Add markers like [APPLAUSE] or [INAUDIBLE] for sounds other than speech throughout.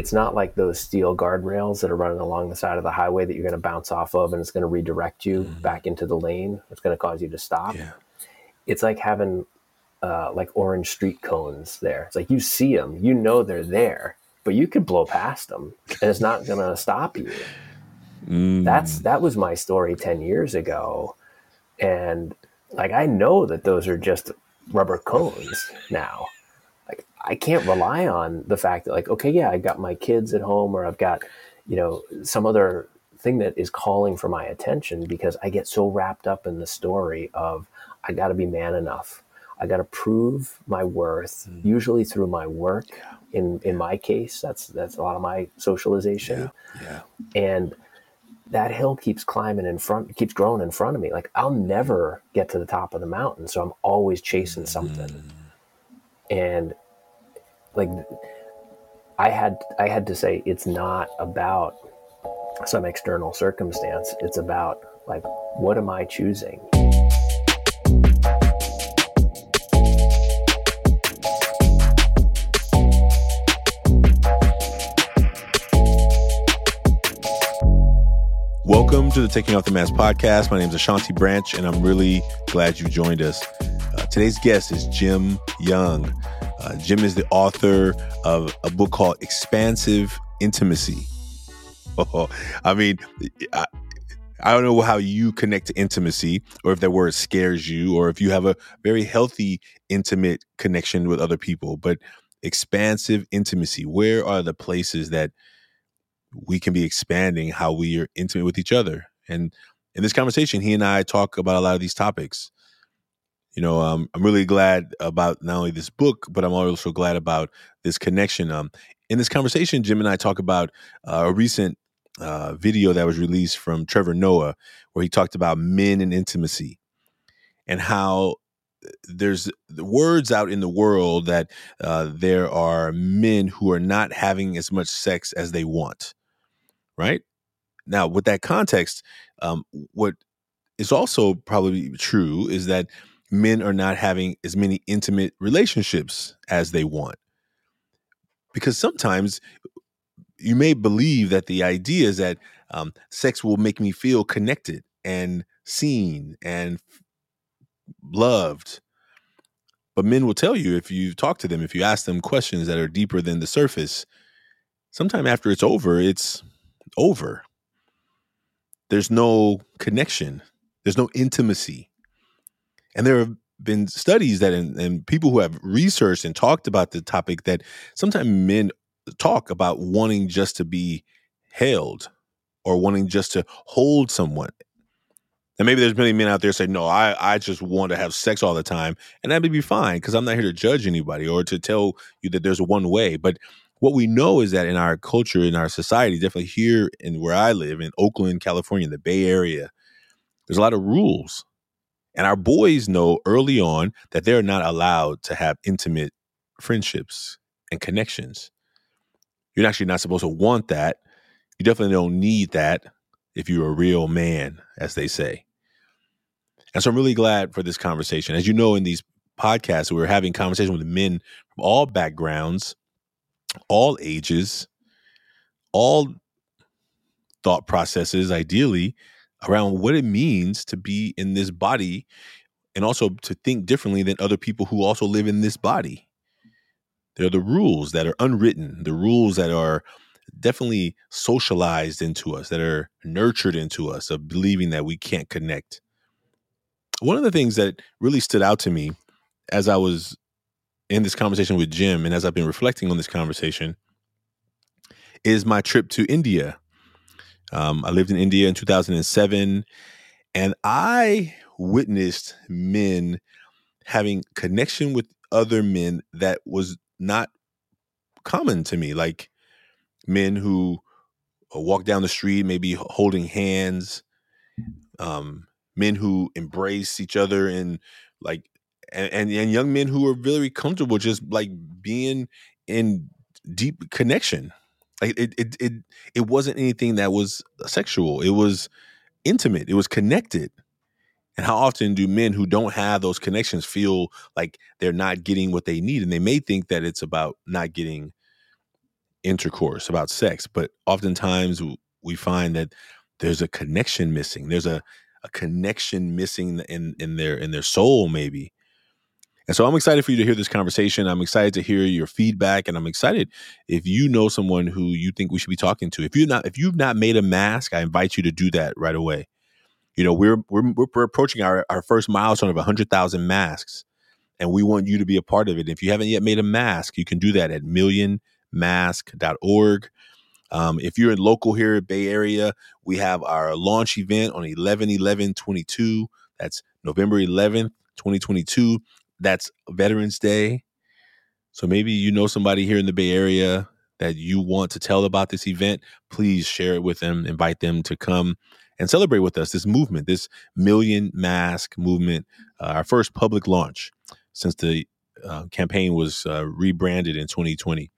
it's not like those steel guardrails that are running along the side of the highway that you're going to bounce off of and it's going to redirect you mm-hmm. back into the lane. It's going to cause you to stop. Yeah. It's like having uh, like orange street cones there. It's like you see them, you know they're there, but you could blow past them and it's not going [LAUGHS] to stop you. Mm. That's that was my story 10 years ago. And like I know that those are just rubber cones now I can't rely on the fact that like, okay, yeah, I've got my kids at home or I've got, you know, some other thing that is calling for my attention because I get so wrapped up in the story of I got to be man enough. I got to prove my worth, mm. usually through my work. Yeah. In in my case, that's that's a lot of my socialization. Yeah. yeah. And that hill keeps climbing in front, keeps growing in front of me. Like I'll never get to the top of the mountain, so I'm always chasing something. Mm. And like I had I had to say it's not about some external circumstance. It's about like what am I choosing? Welcome to the Taking Off the Mask podcast. My name is Ashanti Branch, and I'm really glad you joined us. Uh, today's guest is Jim Young. Uh, Jim is the author of a book called Expansive Intimacy. Oh, [LAUGHS] I mean, I, I don't know how you connect to intimacy or if that word scares you or if you have a very healthy, intimate connection with other people. But expansive intimacy, where are the places that we can be expanding how we are intimate with each other? And in this conversation, he and I talk about a lot of these topics you know, um, I'm really glad about not only this book, but I'm also glad about this connection. Um, in this conversation, Jim and I talk about uh, a recent uh, video that was released from Trevor Noah, where he talked about men and intimacy and how uh, there's words out in the world that uh, there are men who are not having as much sex as they want. Right now, with that context, um, what is also probably true is that men are not having as many intimate relationships as they want. Because sometimes you may believe that the idea is that um, sex will make me feel connected and seen and loved. But men will tell you if you talk to them, if you ask them questions that are deeper than the surface, sometime after it's over, it's over. There's no connection, there's no intimacy. And there have been studies that and, and people who have researched and talked about the topic that sometimes men talk about wanting just to be held or wanting just to hold someone. And maybe there's many men out there say, no, I, I just want to have sex all the time. And that would be fine because I'm not here to judge anybody or to tell you that there's one way. But what we know is that in our culture, in our society, definitely here in where I live in Oakland, California, in the Bay Area, there's a lot of rules and our boys know early on that they're not allowed to have intimate friendships and connections. You're actually not supposed to want that. You definitely don't need that if you're a real man, as they say. And so I'm really glad for this conversation. As you know, in these podcasts, we're having conversations with men from all backgrounds, all ages, all thought processes, ideally, around what it means to be in this body and also to think differently than other people who also live in this body. They're the rules that are unwritten, the rules that are definitely socialized into us, that are nurtured into us of believing that we can't connect. One of the things that really stood out to me as I was in this conversation with Jim and as I've been reflecting on this conversation is my trip to India um, I lived in India in 2007, and I witnessed men having connection with other men that was not common to me, like men who uh, walk down the street, maybe holding hands, um, men who embrace each other and like and, and, and young men who are very comfortable just like being in deep connection like it, it, it, it wasn't anything that was uh, sexual. It was intimate. It was connected. And how often do men who don't have those connections feel like they're not getting what they need? And they may think that it's about not getting intercourse, about sex, but oftentimes we find that there's a connection missing. There's a, a connection missing in in their in their soul, maybe. And so I'm excited for you to hear this conversation. I'm excited to hear your feedback, and I'm excited if you know someone who you think we should be talking to. If you're not if you've not made a mask, I invite you to do that right away. You know, we're we're we're approaching our, our first milestone of 100,000 masks, and we want you to be a part of it. If you haven't yet made a mask, you can do that at millionmask.org. Um, if you're in local here, in Bay Area, we have our launch event on 11 11 22. That's November 11th, 2022. That's Veterans Day. So maybe you know somebody here in the Bay Area that you want to tell about this event. Please share it with them, invite them to come and celebrate with us this movement, this million mask movement, uh, our first public launch since the uh, campaign was uh, rebranded in 2020.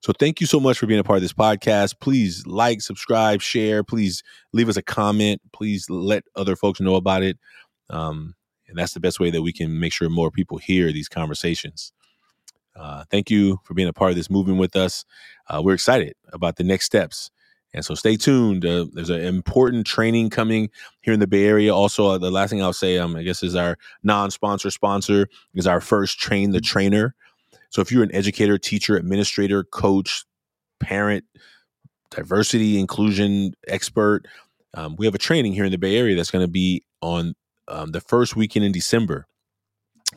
So thank you so much for being a part of this podcast. Please like, subscribe, share. Please leave us a comment. Please let other folks know about it. Um, and that's the best way that we can make sure more people hear these conversations. Uh, thank you for being a part of this movement with us. Uh, we're excited about the next steps. And so stay tuned. Uh, there's an important training coming here in the Bay Area. Also, uh, the last thing I'll say, um, I guess, is our non-sponsor sponsor is our first Train the Trainer so if you're an educator, teacher, administrator, coach, parent, diversity, inclusion expert, um, we have a training here in the Bay Area that's going to be on um, the first weekend in December.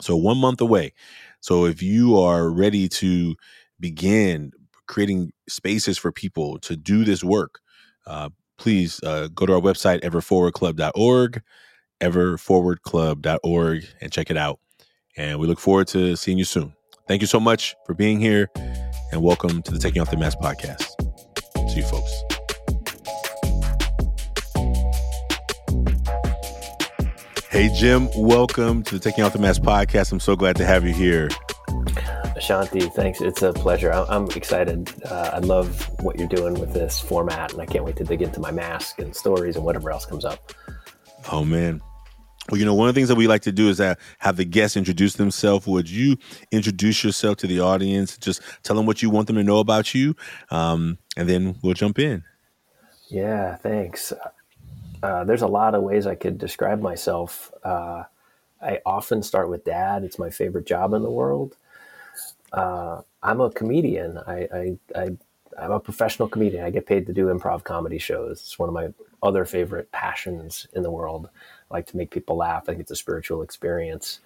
So one month away. So if you are ready to begin creating spaces for people to do this work, uh, please uh, go to our website, everforwardclub.org, everforwardclub.org, and check it out. And we look forward to seeing you soon. Thank you so much for being here and welcome to the Taking Off the Mask podcast. See you folks. Hey, Jim, welcome to the Taking Off the Mask podcast. I'm so glad to have you here. Ashanti, thanks. It's a pleasure. I'm excited. Uh, I love what you're doing with this format, and I can't wait to dig into my mask and stories and whatever else comes up. Oh, man. Well, you know, one of the things that we like to do is that have the guests introduce themselves. Would you introduce yourself to the audience? Just tell them what you want them to know about you, um, and then we'll jump in. Yeah, thanks. Uh, there's a lot of ways I could describe myself. Uh, I often start with dad. It's my favorite job in the world. Uh, I'm a comedian. I, I, I, I'm a professional comedian. I get paid to do improv comedy shows. It's one of my other favorite passions in the world. I like to make people laugh. I think it's a spiritual experience.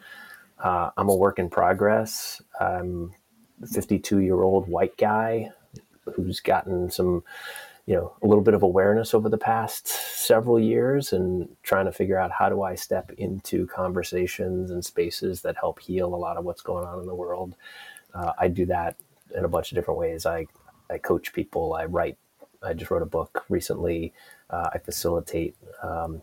Uh, I'm a work in progress. I'm a 52 year old white guy who's gotten some, you know, a little bit of awareness over the past several years and trying to figure out how do I step into conversations and spaces that help heal a lot of what's going on in the world. Uh, I do that in a bunch of different ways. I, I coach people, I write, I just wrote a book recently. Uh, I facilitate um,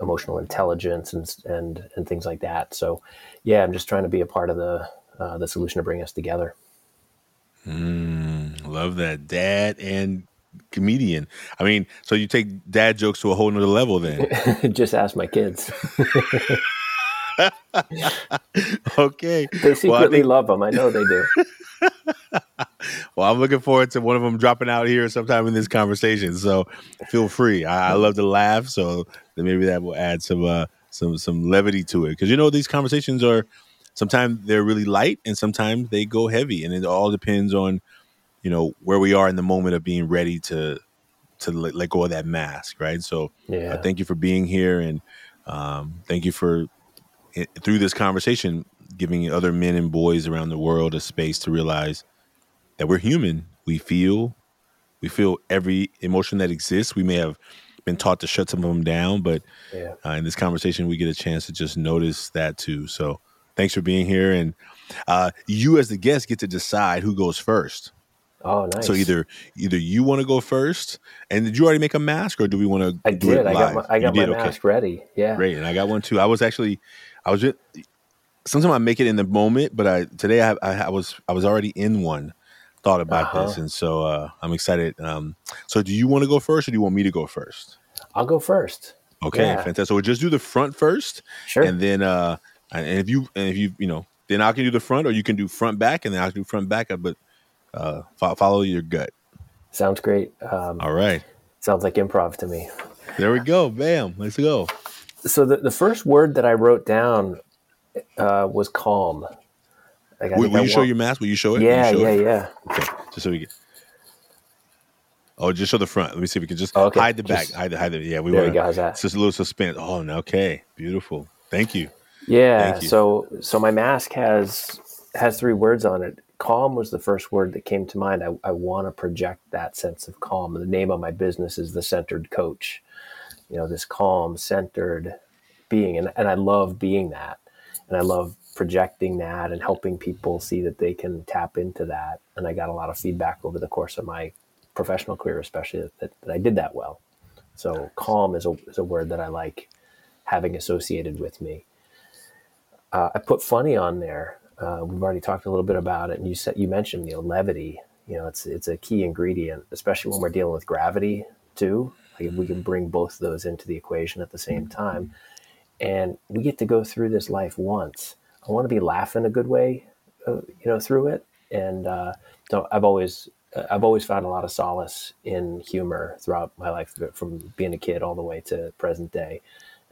emotional intelligence and and and things like that. So, yeah, I'm just trying to be a part of the uh, the solution to bring us together. Mm, love that, dad and comedian. I mean, so you take dad jokes to a whole nother level then. [LAUGHS] just ask my kids. [LAUGHS] okay. They secretly well, think... love them. I know they do. [LAUGHS] well, I'm looking forward to one of them dropping out here sometime in this conversation. So feel free. I, I love to laugh, so maybe that will add some uh, some some levity to it. Because you know these conversations are sometimes they're really light, and sometimes they go heavy, and it all depends on you know where we are in the moment of being ready to to let, let go of that mask, right? So, yeah. Uh, thank you for being here, and um, thank you for through this conversation giving other men and boys around the world a space to realize that we're human. We feel, we feel every emotion that exists. We may have been taught to shut some of them down, but yeah. uh, in this conversation, we get a chance to just notice that too. So, thanks for being here, and uh, you as the guest get to decide who goes first. Oh, nice. So either either you want to go first, and did you already make a mask, or do we want to? I did. I got my, I got my mask okay. ready. Yeah, great. And I got one too. I was actually, I was just, sometimes I make it in the moment, but I today I, I, I was I was already in one, thought about uh-huh. this, and so uh, I'm excited. Um, so do you want to go first, or do you want me to go first? I'll go first. Okay, yeah. fantastic. So we'll just do the front first, sure, and then uh, and if you and if you you know then I can do the front, or you can do front back, and then I can do front back. Up but uh, fo- follow your gut. Sounds great. Um, All right. Sounds like improv to me. There we go. Bam. Let's go. So the, the first word that I wrote down uh, was calm. Like, will, will you show your mask? Will you show it? Yeah, show yeah, it? yeah. Okay, just so we get. Oh, just show the front. Let me see if we can just oh, okay. hide the back. Just, hide the, hide the. Yeah, we there want. There How's that? It's just a little suspense. Oh, okay, beautiful. Thank you. Yeah. Thank you. So, so my mask has has three words on it. Calm was the first word that came to mind. I, I want to project that sense of calm. The name of my business is the Centered Coach. You know, this calm, centered being, and and I love being that, and I love projecting that and helping people see that they can tap into that. And I got a lot of feedback over the course of my professional career, especially that, that I did that well. So calm is a, is a word that I like having associated with me. Uh, I put funny on there. Uh, we've already talked a little bit about it, and you said you mentioned you know levity. You know, it's it's a key ingredient, especially when we're dealing with gravity too. Like we can bring both those into the equation at the same time, and we get to go through this life once. I want to be laughing a good way, uh, you know, through it. And uh, so I've always I've always found a lot of solace in humor throughout my life, from being a kid all the way to present day.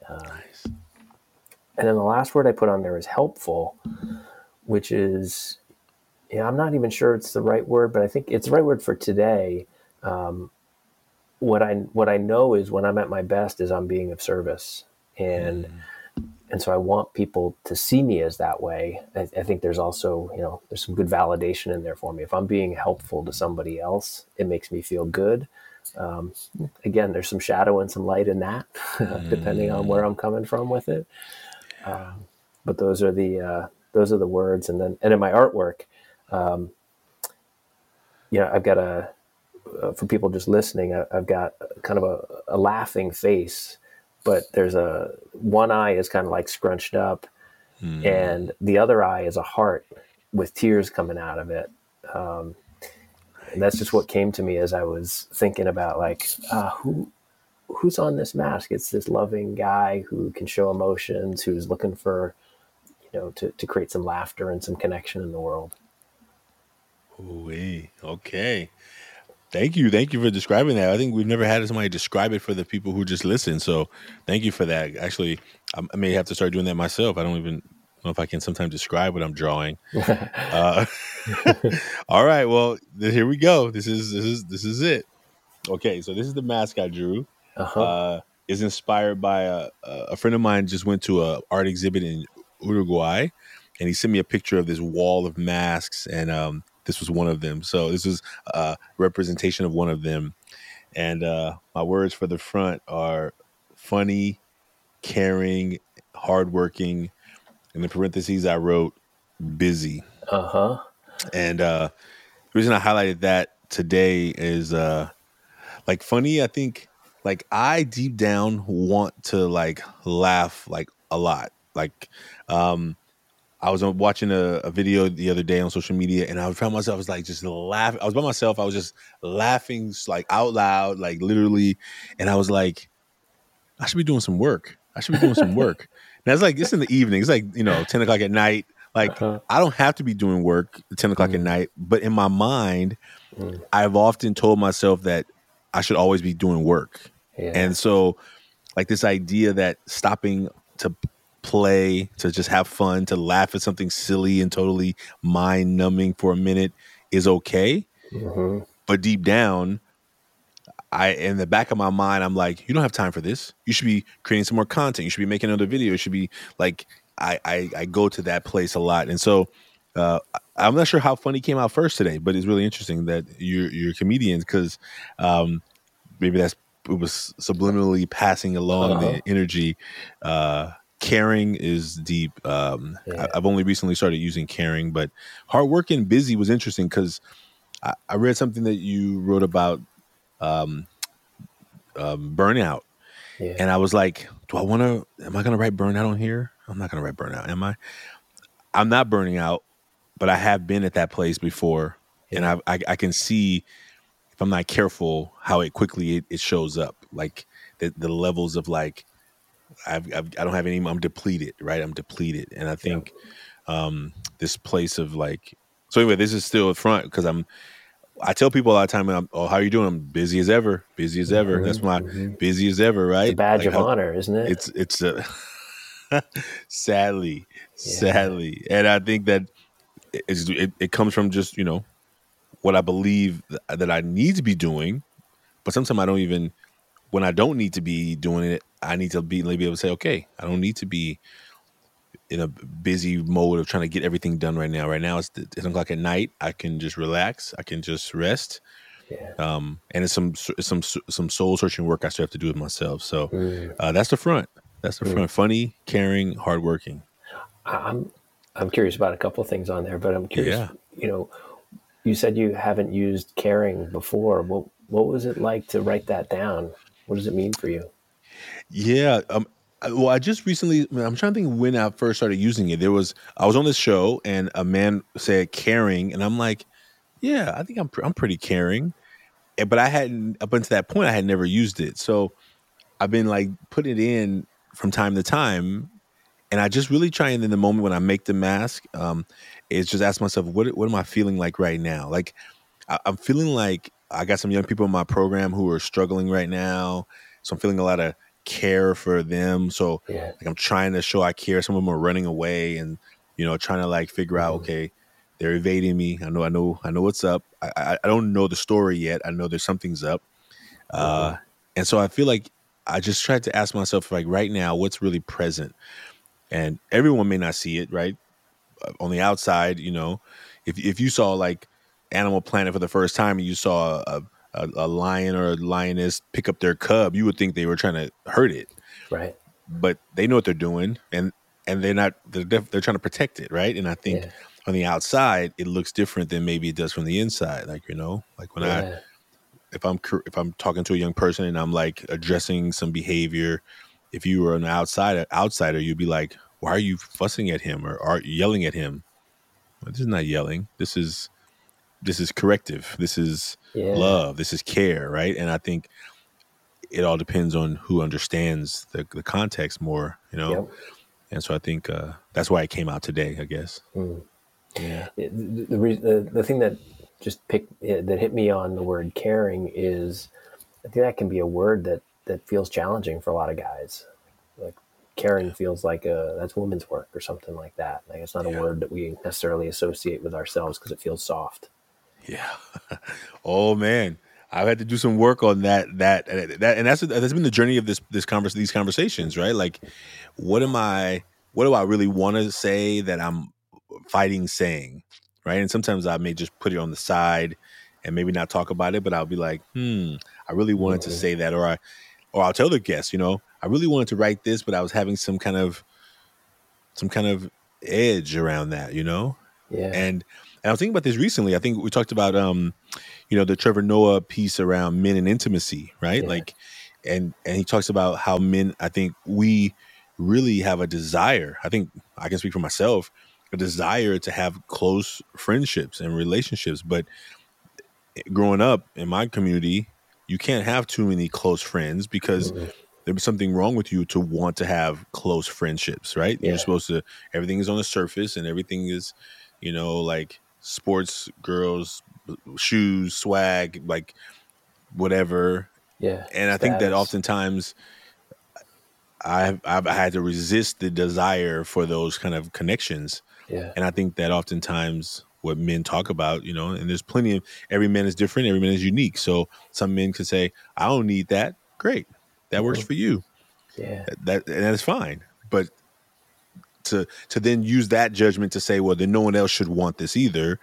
Uh, nice. And then the last word I put on there is helpful, which is, yeah, I'm not even sure it's the right word, but I think it's the right word for today. Um, what I what I know is when I'm at my best is I'm being of service, and mm and so I want people to see me as that way. I, I, think there's also, you know, there's some good validation in there for me. If I'm being helpful to somebody else, it makes me feel good. Um, again, there's some shadow and some light in that, [LAUGHS] depending on where I'm coming from with it. Um, but those are the uh, those are the words, and then and in my artwork, um, you know, I've got a uh, for people just listening, I, have got kind of a, a laughing face but there's a one eye is kind of like scrunched up, mm. and the other eye is a heart with tears coming out of it. Um, and that's just what came to me as I was thinking about like uh, who who's on this mask. It's this loving guy who can show emotions, who's looking for you know to to create some laughter and some connection in the world. Ooh, okay. Thank you. Thank you for describing that. I think we've never had somebody describe it for the people who just listen. So thank you for that. Actually, I may have to start doing that myself. I don't even know if I can sometimes describe what I'm drawing. [LAUGHS] uh, [LAUGHS] all right. Well, here we go. This is this is this is it. Okay. So this is the mask I drew. Uh-huh. Uh, is inspired by a, a friend of mine just went to a art exhibit in Uruguay, and he sent me a picture of this wall of masks and um, this was one of them. So this is a representation of one of them. And uh, my words for the front are funny, caring, hardworking. In the parentheses, I wrote busy. Uh-huh. And uh, the reason I highlighted that today is uh, like funny. I think like I deep down want to like laugh like a lot. Like um, I was watching a, a, video the other day on social media, and I found myself I was like just laughing. I was by myself. I was just laughing like out loud, like literally, and I was like, I should be doing some work. I should be doing some work. [LAUGHS] And it's like it's in the evening. It's like you know ten o'clock at night. Like uh-huh. I don't have to be doing work at ten o'clock mm. at night, but in my mind, mm. I've often told myself that I should always be doing work, yeah. and so like this idea that stopping to play, to just have fun, to laugh at something silly and totally mind numbing for a minute is okay. Mm-hmm. But deep down, I in the back of my mind, I'm like, you don't have time for this. You should be creating some more content. You should be making another video. You should be like, I I, I go to that place a lot, and so. Uh, I'm not sure how funny came out first today, but it's really interesting that you're you're comedians because um, maybe that's it was subliminally passing along uh-huh. the energy uh, caring is deep. Um, yeah. I, have only recently started using caring, but hardworking, busy was interesting because I, I, read something that you wrote about um, um, burnout, yeah. and I was like, "Do I want to? Am I going to write burnout on here? I'm not going to write burnout, am I? I'm not burning out, but I have been at that place before, yeah. and I, I, I can see if I'm not careful how it quickly it, it shows up, like the, the levels of like I've, I've I don't have any. I'm depleted, right? I'm depleted, and I think yeah. um, this place of like So anyway, this is still up front because I'm. I tell people a lot of time, I'm, "Oh, how are you doing?" I'm busy as ever, busy as ever. Mm-hmm, That's my mm-hmm. busy as ever, right? It's a badge like, of honor, isn't it? It's it's a [LAUGHS] sadly, yeah. sadly, and I think that it, it comes from just you know what I believe that I need to be doing, but sometimes I don't even when I don't need to be doing it, I need to be be able to say, okay, I don't need to be in a busy mode of trying to get everything done right now. Right now, it's ten o'clock at night. I can just relax. I can just rest. Yeah. Um, and it's some some some soul searching work I still have to do with myself. So mm. uh, that's the front. That's the mm. front. Funny, caring, hardworking. I'm I'm curious about a couple of things on there, but I'm curious. Yeah. You know, you said you haven't used caring before. What what was it like to write that down? What does it mean for you? Yeah. Um, well, I just recently, I'm trying to think when I first started using it. There was, I was on this show and a man said caring, and I'm like, yeah, I think I'm, I'm pretty caring. But I hadn't, up until that point, I had never used it. So I've been like putting it in from time to time. And I just really try and in the moment when I make the mask, um, is just ask myself, what, what am I feeling like right now? Like, I, I'm feeling like I got some young people in my program who are struggling right now. So I'm feeling a lot of care for them. So yeah. like I'm trying to show I care. Some of them are running away and you know trying to like figure out mm-hmm. okay they're evading me. I know I know I know what's up. I I, I don't know the story yet. I know there's something's up. Uh, mm-hmm. and so I feel like I just tried to ask myself like right now what's really present. And everyone may not see it, right? Uh, on the outside, you know, if if you saw like Animal Planet for the first time and you saw a, a, a lion or a lioness pick up their cub, you would think they were trying to hurt it, right? But they know what they're doing, and and they're not they're def- they're trying to protect it, right? And I think yeah. on the outside it looks different than maybe it does from the inside. Like you know, like when yeah. I if I'm if I'm talking to a young person and I'm like addressing some behavior, if you were an outsider outsider, you'd be like, why are you fussing at him or are yelling at him? Well, this is not yelling. This is this is corrective. This is yeah. love. This is care, right? And I think it all depends on who understands the, the context more, you know. Yep. And so I think uh, that's why it came out today. I guess. Mm. Yeah. The, the, the, the thing that just picked that hit me on the word caring is I think that can be a word that that feels challenging for a lot of guys. Like caring feels like a that's woman's work or something like that. Like it's not yeah. a word that we necessarily associate with ourselves because it feels soft. Yeah. [LAUGHS] oh man, I've had to do some work on that. That that, and that's that's been the journey of this this converse these conversations, right? Like, what am I? What do I really want to say that I'm fighting saying, right? And sometimes I may just put it on the side and maybe not talk about it, but I'll be like, hmm, I really wanted mm-hmm. to say that, or I, or I'll tell the guests, you know, I really wanted to write this, but I was having some kind of, some kind of edge around that, you know, yeah, and and I was thinking about this recently. I think we talked about, um, you know, the Trevor Noah piece around men and intimacy, right? Yeah. Like, and and he talks about how men. I think we really have a desire. I think I can speak for myself, a desire to have close friendships and relationships. But growing up in my community, you can't have too many close friends because. Mm-hmm there's something wrong with you to want to have close friendships, right? Yeah. You're supposed to everything is on the surface and everything is, you know, like sports girls shoes swag like whatever. Yeah and i think that oftentimes I've, I've had to resist the desire for those kind of connections. Yeah. And i think that oftentimes what men talk about you know and there's plenty of every man is different every man is unique. So some men could say i don't need that. Great. That mm-hmm. works for you. Yeah. That and that's fine. But to to then use that judgment to say, well, then no one else should want this either,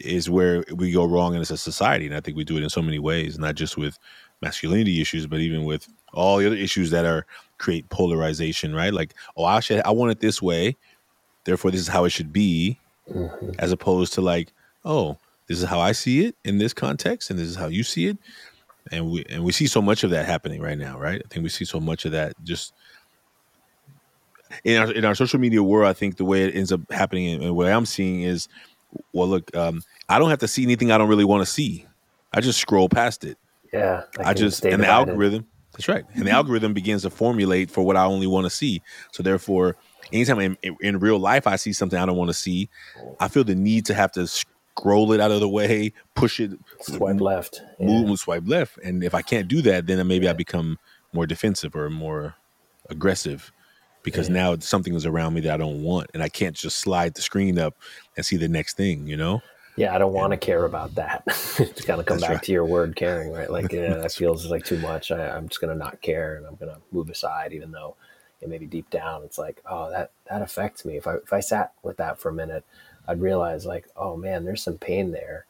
is where we go wrong in as a society. And I think we do it in so many ways, not just with masculinity issues, but even with all the other issues that are create polarization, right? Like, oh, I should I want it this way, therefore this is how it should be, mm-hmm. as opposed to like, oh, this is how I see it in this context, and this is how you see it. And we and we see so much of that happening right now, right? I think we see so much of that just in our in our social media world, I think the way it ends up happening and what I'm seeing is, well, look, um, I don't have to see anything I don't really want to see. I just scroll past it. Yeah, I, I just and the algorithm. That's right, and the algorithm begins to formulate for what I only want to see. So therefore, anytime in, in real life I see something I don't want to see, I feel the need to have to scroll it out of the way, push it, swipe left, move, yeah. swipe left. And if I can't do that, then maybe yeah. I become more defensive or more aggressive because yeah. now something is around me that I don't want, and I can't just slide the screen up and see the next thing. You know? Yeah, I don't want to care about that. [LAUGHS] it's kind of come That's back right. to your word, caring, right? [LAUGHS] Like, yeah, that feels like too much. I, am just gonna not care, and I'm gonna move aside, even though maybe deep down it's like, oh, that that affects me. If I if I sat with that for a minute, I'd realize like, oh man, there's some pain there,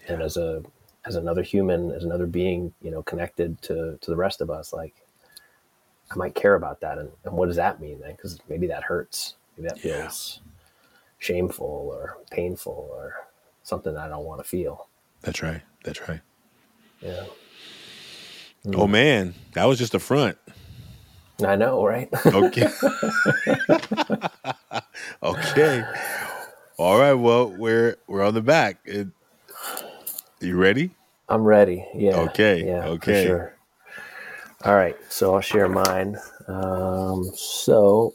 yeah. and as a as another human, as another being, you know, connected to to the rest of us, like I might care about that. And, and what does that mean then? Because maybe that hurts. Maybe that feels yeah. shameful or painful or something I don't want to feel. That's right. That's right. Yeah. Mm. Oh man, that was just a front. I know, right? okay. [LAUGHS] [LAUGHS] okay. All right. Well, we're we're on the back. It, you ready? I'm ready. Yeah. Okay. Yeah. Okay. sure. All right, so I'll share mine. Um, so,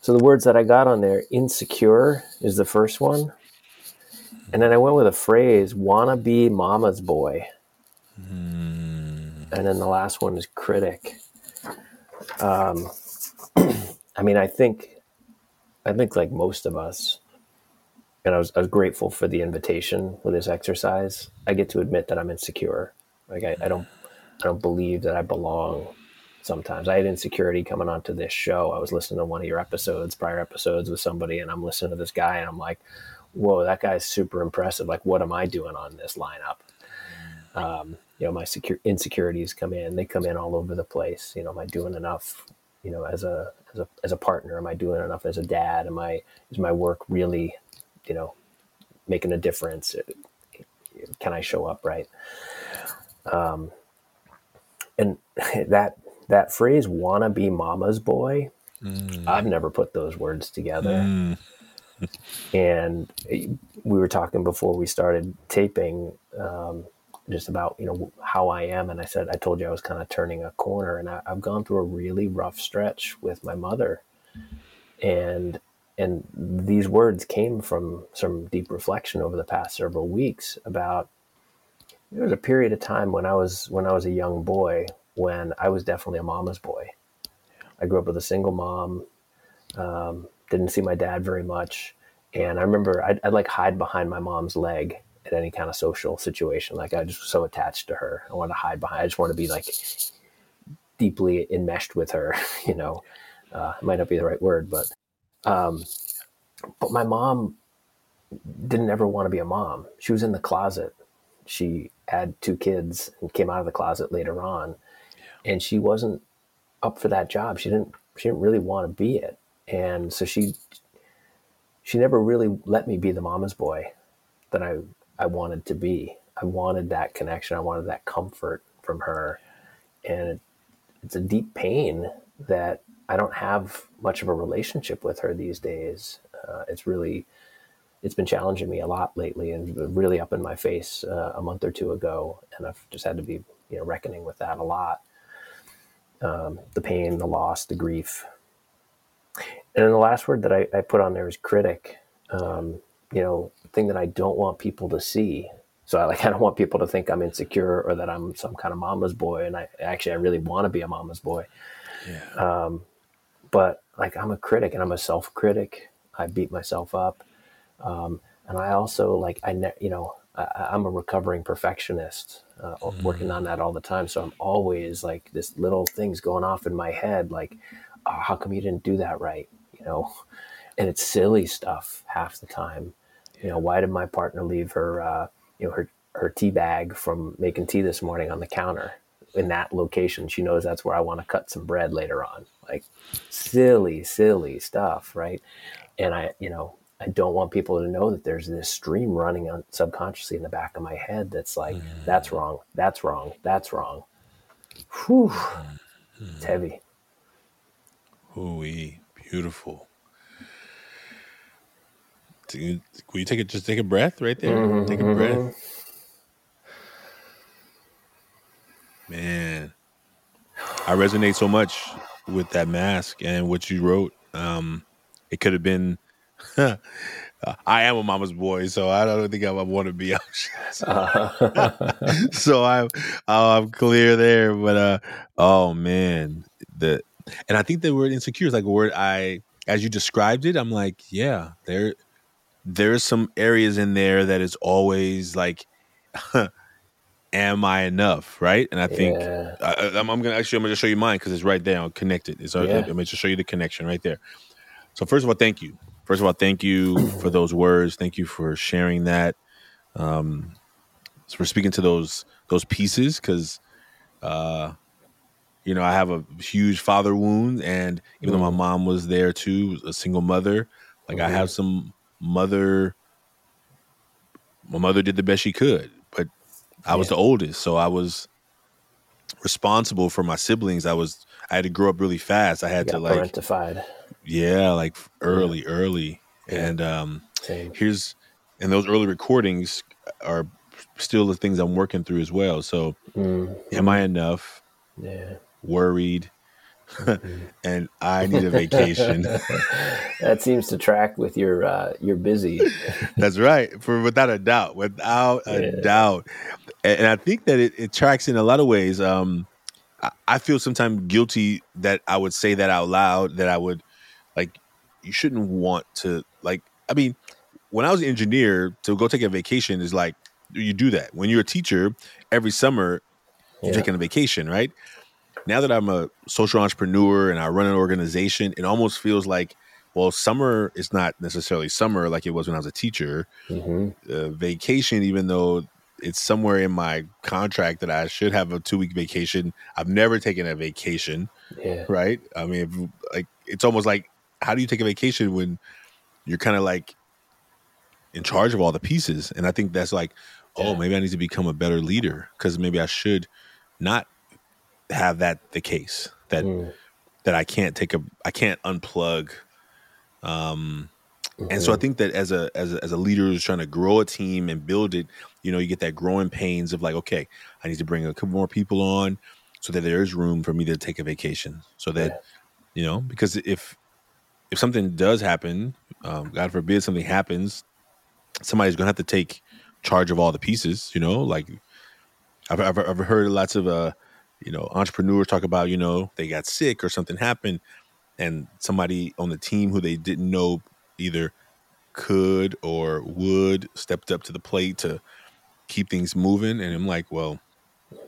so the words that I got on there, insecure is the first one, and then I went with a phrase, "wanna be mama's boy," mm. and then the last one is critic. Um, [CLEARS THROAT] I mean, I think, I think like most of us, and I was I was grateful for the invitation for this exercise. I get to admit that I'm insecure. Like I, I don't I don't believe that I belong sometimes. I had insecurity coming onto this show. I was listening to one of your episodes, prior episodes with somebody, and I'm listening to this guy, and I'm like, whoa, that guy's super impressive. Like, what am I doing on this lineup? Um, you know, my secure insecurities come in. They come in all over the place. You know, am I doing enough? You know, as a as a as a partner, am I doing enough as a dad? Am I is my work really, you know, making a difference? Can I show up right? Um, and [LAUGHS] that that phrase "wanna be mama's boy," mm. I've never put those words together. Mm. [LAUGHS] and we were talking before we started taping, um, just about you know how I am, and I said I told you I was kind of turning a corner, and I, I've gone through a really rough stretch with my mother, and and these words came from some deep reflection over the past several weeks about there was a period of time when I was when I was a young boy when I was definitely a mama's boy. I grew up with a single mom, um, didn't see my dad very much, and I remember I'd, I'd, like hide behind my mom's leg at any kind of social situation. Like I just was so attached to her, I wanted to hide behind. I just wanted to be like deeply enmeshed with her. [LAUGHS] You know, uh, might not be the right word, but um, but my mom didn't ever want to be a mom. She was in the closet. She had two kids and came out of the closet later on. Yeah. And she wasn't up for that job. She didn't she didn't really want to be it. And so she she never really let me be the mama's boy that I I wanted to be. I wanted that connection. I wanted that comfort from her. And it, it's a deep pain that I don't have much of a relationship with her these days. Uh, it's really it's been challenging me a lot lately and really up in my face uh, a month or two ago. And I've just had to be, you know, reckoning with that a lot. Um, the pain, the loss, the grief. And then the last word that I, I put on there is critic. Um, you know, thing that I don't want people to see. So I [LAUGHS] like I don't want people to think I'm insecure or that I'm some kind of mama's boy. And I actually I really want to be a mama's boy. Yeah. Um, but like I'm a critic and I'm a self critic. I beat myself up. Um, and I also like I ne- you know I, am a recovering perfectionist, uh, mm. working on that all the time. So I'm always like this little things going off in my head, like, oh, how come you didn't do that right? You know, and it's silly stuff half the time. Yeah. You know, why did my partner leave her, uh, you know, her her tea bag from making tea this morning on the counter in that location? She knows that's where I want to cut some bread later on. Like silly, silly stuff, right? And I, you know, I don't want people to know that there's this stream running on subconsciously in the back of my head that's like, mm. that's wrong, that's wrong, that's wrong. Whew. Mm. It's heavy. Ooh, beautiful. Will you take it? Just take a breath right there. Mm-hmm, take a mm-hmm. breath. Man, I resonate so much with that mask and what you wrote. Um, it could have been. [LAUGHS] I am a mama's boy, so I don't think I want to be. [LAUGHS] [LAUGHS] so I'm I'm clear there, but uh, oh man, the and I think the word insecure is like a word I, as you described it, I'm like, yeah, there, there's some areas in there that is always like, am I enough, right? And I think yeah. I, am gonna actually I'm gonna show you mine because it's right there. I'll connect it. It's yeah. I'm gonna just show you the connection right there. So first of all, thank you first of all, thank you for those words. Thank you for sharing that. Um, for speaking to those those pieces because, uh, you know, I have a huge father wound, and even mm. though my mm. mom was there too, a single mother, like mm-hmm. I have some mother. My mother did the best she could, but I was the oldest, so I was responsible for my siblings. I was I had to grow up really fast. I had to like parentified. Yeah, like early, yeah. early. Yeah. And um Same. here's and those early recordings are still the things I'm working through as well. So mm-hmm. am I enough? Yeah. Worried. Mm-hmm. [LAUGHS] and I need a vacation. [LAUGHS] that seems to track with your uh you're busy. [LAUGHS] That's right. For without a doubt. Without a yeah. doubt. And, and, I think that it, it tracks in a lot of ways. Um I, feel sometimes guilty that I would say that out loud, that I would like you shouldn't want to like I mean, when I was an engineer to go take a vacation is like you do that. When you're a teacher, every summer you're yeah. taking a vacation, right? Now that I'm a social entrepreneur and I run an organization, it almost feels like well, summer is not necessarily summer like it was when I was a teacher. Mm-hmm. Uh, vacation, even though it's somewhere in my contract that I should have a two week vacation, I've never taken a vacation. Yeah. Right? I mean, if, like it's almost like how do you take a vacation when you're kind of like in charge of all the pieces? And I think that's like, oh, maybe I need to become a better leader because maybe I should not have that the case that mm. that I can't take a I can't unplug. Um, mm-hmm. and so I mm-hmm. think that as a as a, as a leader who's trying to grow a team and build it, you know, you get that growing pains of like, okay, I need to bring a couple more people on so that there is room for me to take a vacation, so that yeah. you know, because if if something does happen, um, God forbid something happens, somebody's gonna have to take charge of all the pieces. You know, like I've I've, I've heard lots of uh, you know entrepreneurs talk about you know they got sick or something happened, and somebody on the team who they didn't know either could or would stepped up to the plate to keep things moving. And I'm like, well,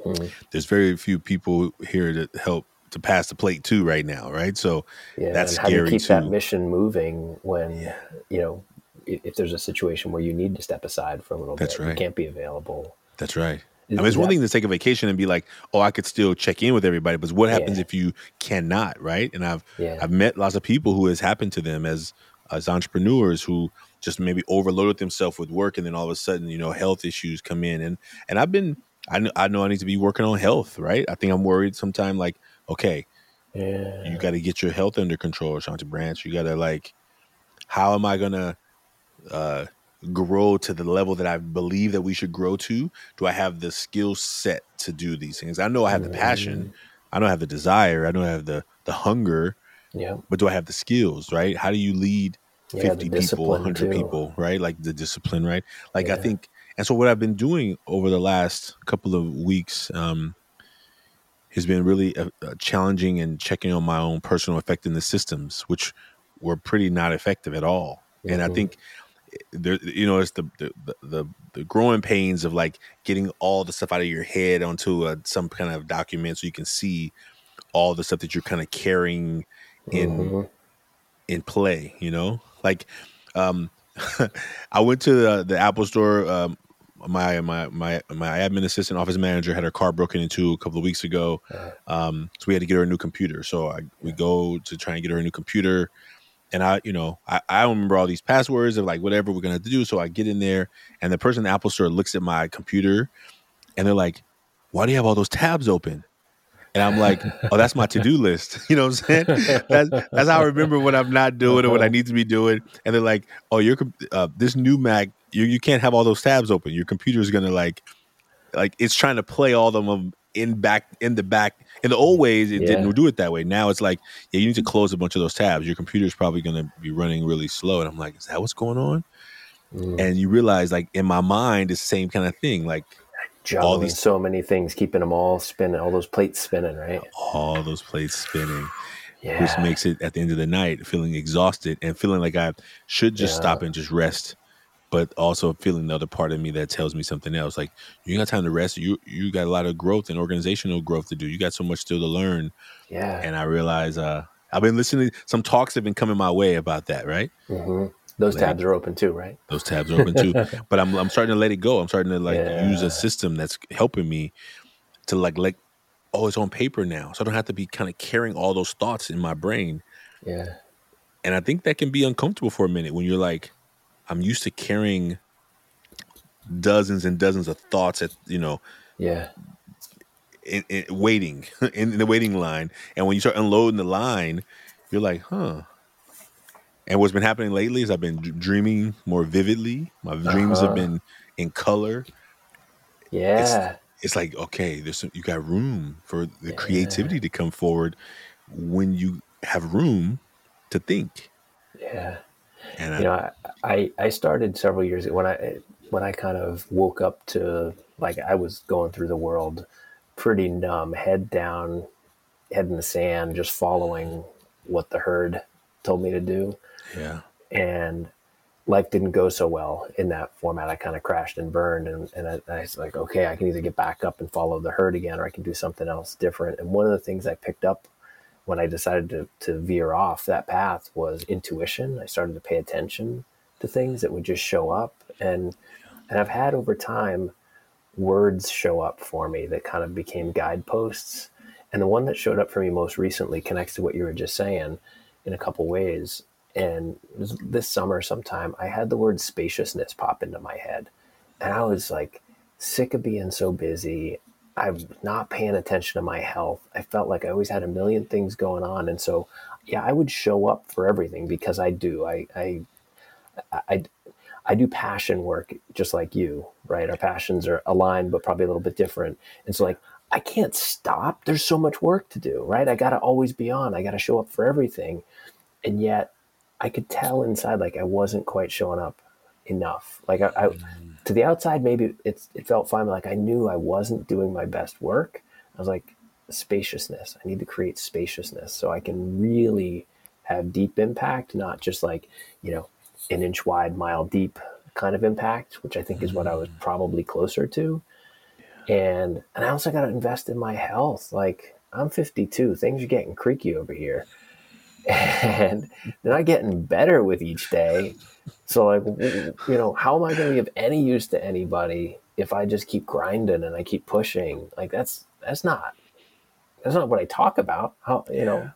mm-hmm. there's very few people here to help to pass the plate too right now, right? So yeah, that's how scary. How do you keep too. that mission moving when yeah. you know if there's a situation where you need to step aside for a little that's bit, right. you can't be available. That's right. I mean, it's one thing to take a vacation and be like, "Oh, I could still check in with everybody," but what happens yeah. if you cannot, right? And I've yeah. I've met lots of people who has happened to them as as entrepreneurs who just maybe overloaded themselves with work, and then all of a sudden, you know, health issues come in, and and I've been I know I know I need to be working on health, right? I think I'm worried sometimes, like, okay, yeah. you got to get your health under control, Shanti Branch. You got to like, how am I gonna uh, grow to the level that I believe that we should grow to? Do I have the skill set to do these things? I know I have the passion. Mm. I don't have the desire. I don't have the the hunger. Yeah. But do I have the skills? Right? How do you lead yeah, fifty people, hundred people? Right? Like the discipline. Right? Like yeah. I think. And so what I've been doing over the last couple of weeks. Um, has been really uh, uh, challenging and checking on my own personal effectiveness systems, which were pretty not effective at all. Mm-hmm. And I mm-hmm. think eh, there, you know, it's the, the the the growing pains of like getting all the stuff out of your head onto a, some kind of document so you can see all the stuff that you're kind of carrying in mm-hmm. in play. You know, like um, [LAUGHS] I went to the, the Apple store um, my my my my admin assistant office manager had her car broken into a couple of weeks ago. Uh-huh. um, so we had to get her a new computer. So I, we go to try and get her a new computer. And i you know I, I remember all these passwords of like whatever we're gonna do. So i get in there and the person in the apple store looks at my computer and they're like why do you have all those tabs open and I'm like, oh, that's my to-do list. [LAUGHS] You know what I'm saying? That's that's how I remember what I'm not doing or what I need to be doing. And they're like, oh, you're uh, this new Mac, you you can't have all those tabs open. Your computer is gonna like, like it's trying to play all of them in back in the back in the old ways it Yeah. didn't do it that way now it's like yeah you need to close a bunch of those tabs your computer's probably going to be running really slow and i'm like is that what's going on Mm. and you realize like in my mind it's the same kind of thing like juggling these- so many things, keeping them all spinning, all those plates spinning, right? all those plates spinning Yeah. which makes it at the end of the night feeling exhausted and feeling like i should just Yeah. stop and just rest but also feeling the other part of me that tells me something else like you got time to rest you you got a lot of growth and organizational growth to do you got so much still to learn yeah. and I realize uh, I've been listening. Some talks have been coming my way about that. Right, hmm Those tabs are open too, right? those tabs are open too. [LAUGHS] but I'm I'm starting to let it go. I'm starting to like use a system that's helping me to like like oh it's on paper now, so I don't have to be kind of carrying all those thoughts in my brain. Yeah. And I think that can be uncomfortable for a minute when you're like, I'm used to carrying dozens and dozens of thoughts at you know Yeah. in, in waiting [LAUGHS] in, the waiting line, and when you start unloading the line, you're like, huh. And what's been happening lately is I've been d- dreaming more vividly. My dreams have Uh-huh. been in color. Yeah. It's like okay, there's some, you got room for the creativity to come forward when you have room to think. yeah. And you I, know, I I started several years ago when I when I kind of woke up to like I was going through the world pretty numb, head down, head in the sand, just following what the herd told me to do, yeah, and life didn't go so well in that format. I kind of crashed and burned, and and I, I was like, okay, I can either get back up and follow the herd again, or I can do something else different. And one of the things I picked up when I decided to, to veer off that path was intuition. I started to pay attention to things that would just show up. And and I've had over time words show up for me that kind of became guideposts. And the one that showed up for me most recently connects to what you were just saying in a couple ways. And this summer sometime, I had the word spaciousness pop into my head. And I was like sick of being so busy. I'm not paying attention to my health. I felt like I always had a million things going on. And so, yeah, I would show up for everything because I do. I, I, I, I do passion work just like you, right? Our passions are aligned, but probably a little bit different. And so, like, I can't stop. There's so much work to do, right? I got to always be on. I got to show up for everything. And yet, I could tell inside, like, I wasn't quite showing up enough. Like, I, I mm. to the outside, maybe it's, it felt fine. But like, I knew I wasn't doing my best work. I was like, spaciousness. I need to create spaciousness so I can really have deep impact, not just like, you know, an inch wide, mile deep kind of impact, which I think is what I was mm. probably closer to. And and I also got to invest in my health. Like I'm 52, things are getting creaky over here, and they're not getting better with each day. So like, you know, how am I going to be of any use to anybody if I just keep grinding and I keep pushing? Like that's that's not that's not what I talk about. How you know,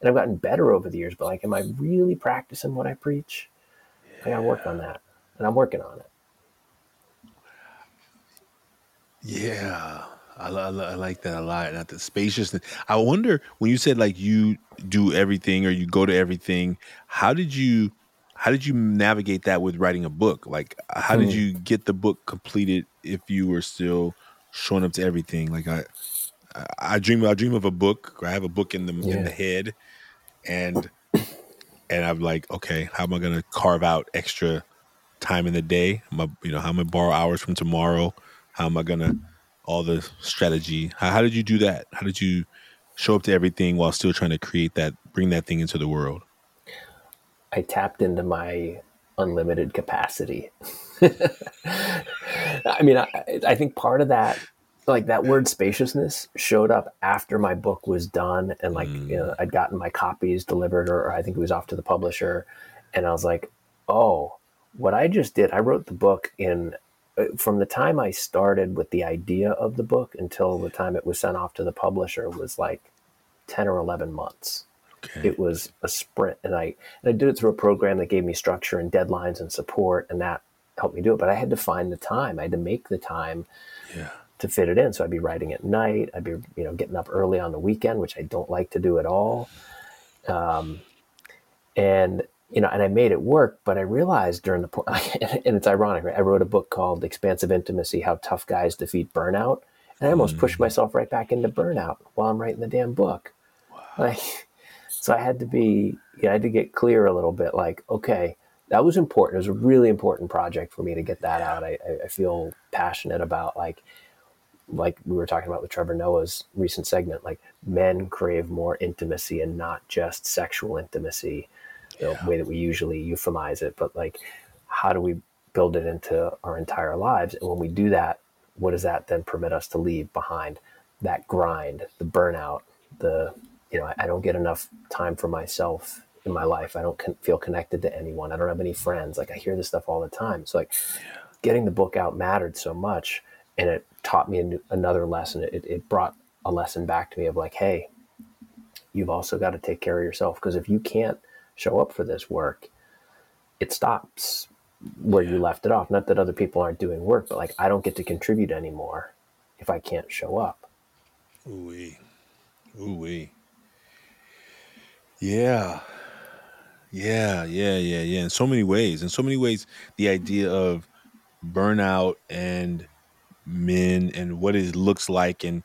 and I've gotten better over the years. But like, am I really practicing what I preach? I got to work on that, and I'm working on it. Yeah, I, I, I like that a lot. Not the spaciousness. I wonder when you said like you do everything or you go to everything. How did you, how did you navigate that with writing a book? Like, how did Hmm. you get the book completed if you were still showing up to everything? Like I, I, dream. I dream of a book. I have a book in the in the head, and and I'm like, okay, how am I going to carve out extra time in the day? Am I, you know, how am I borrow hours from tomorrow? How am I gonna all the strategy? How, how did you do that? How did you show up to everything while still trying to create that, bring that thing into the world? I tapped into my unlimited capacity. [LAUGHS] I mean, I, I think part of that, like that word spaciousness, showed up after my book was done, and like you know, mm. I'd gotten my copies delivered, or, or I think it was off to the publisher, and I was like, oh, what I just did, I wrote the book in. Uh, From the time I started with the idea of the book until the time it was sent off to the publisher was like 10 or 11 months. Okay. it was a sprint and I and I did it through a program that gave me structure and deadlines and support and that helped me do it but I had to find the time. I had to make the time yeah. to fit it in. So I'd be writing at night. I'd be you know getting up early on the weekend which I don't like to do at all. Um, and you know and I made it work but I realized during the po- [LAUGHS] and it's ironic right? I wrote a book called Expansive Intimacy How Tough Guys Defeat Burnout And I almost mm. pushed myself right back into burnout while I'm writing the damn book. Wow. Like, [LAUGHS] so I had to be, yeah, I had to get clear a little bit. Like, okay, that was important. It was a really important project for me to get that out. I, I feel passionate about like, like we were talking about with Trevor Noah's recent segment, like men crave more intimacy and not just sexual intimacy, the way that we usually euphemize it, but like, how do we build it into our entire lives? And when we do that, what does that then permit us to leave behind? That grind, the burnout, the you know, I, I don't get enough time for myself in my life. I don't con- feel connected to anyone. I don't have any friends. Like I hear this stuff all the time. So like getting the book out mattered so much, and it taught me new, another lesson. It, it brought a lesson back to me of like, hey, you've also got to take care of yourself because if you can't show up for this work, it stops where yeah. you left it off. Not that other people aren't doing work, but like I don't get to contribute anymore if I can't show up. Ooh wee, ooh wee. Yeah. Yeah, yeah, yeah, yeah. In so many ways. In so many ways, the idea of burnout and men and what it looks like. And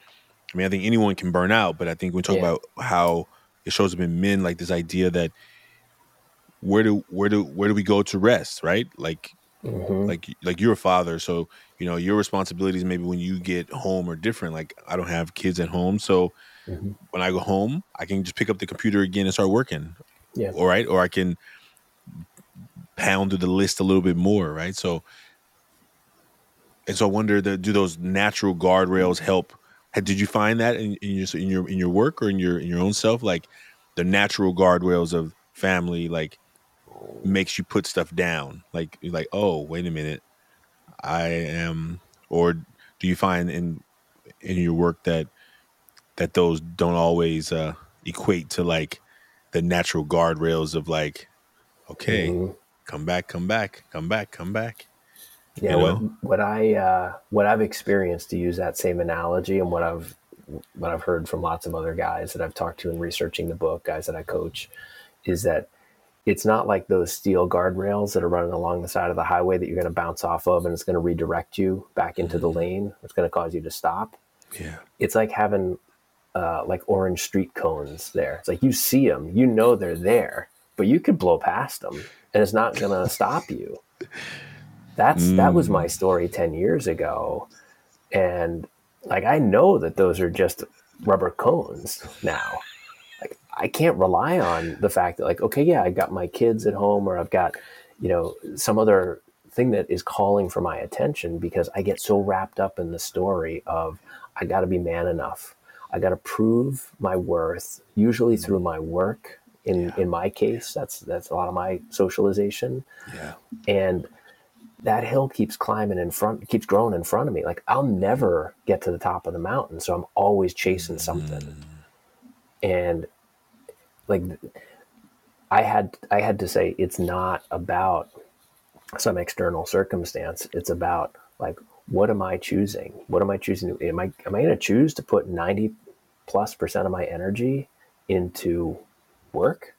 I mean, I think anyone can burn out, but I think when we talk yeah. about how it shows up in men, like this idea that where do where do where do we go to rest, right? Like mm-hmm. like like you're a father, so you know your responsibilities maybe when you get home are different. Like I don't have kids at home, so Mm-hmm. When I go home, I can just pick up the computer again and start working. Yeah. All right. Or I can pound to the list a little bit more. Right. So, and so I wonder, that, do those natural guardrails help? Did you find that in, in your in your in your work or in your in your own self, like the natural guardrails of family, like makes you put stuff down? Like you're like, oh, wait a minute, I am. Or do you find in in your work that that those don't always uh, equate to like the natural guardrails of like, okay, mm-hmm. come back, come back, come back, come back. Yeah, you know? what, what, I uh, what I've experienced to use that same analogy, and what I've what I've heard from lots of other guys that I've talked to in researching the book, guys that I coach, is that it's not like those steel guardrails that are running along the side of the highway that you're going to bounce off of and it's going to redirect you back into the mm-hmm. lane. It's going to cause you to stop. Yeah. It's like having uh, like orange street cones there. It's like you see them, you know they're there, but you could blow past them and it's not going [LAUGHS] to stop you. That's mm. that was my mm. story 10 years ago. And like I know that those are just rubber cones now. I can't rely on the fact that like okay, yeah, I've got my kids at home or I've got, you know, some other thing that is calling for my attention because I get so wrapped up in the story of I got to be man enough. I got to prove my worth, usually through my work. In yeah. in my case, that's that's a lot of my socialization. Yeah. And that hill keeps climbing in front, keeps growing in front of me. Like I'll never get to the top of the mountain, so I'm always chasing something. Mm. And like I had I had to say it's not about some external circumstance. It's about like what am I choosing? What am I choosing? Am I am I going to choose to put ninety plus percent of my energy into work?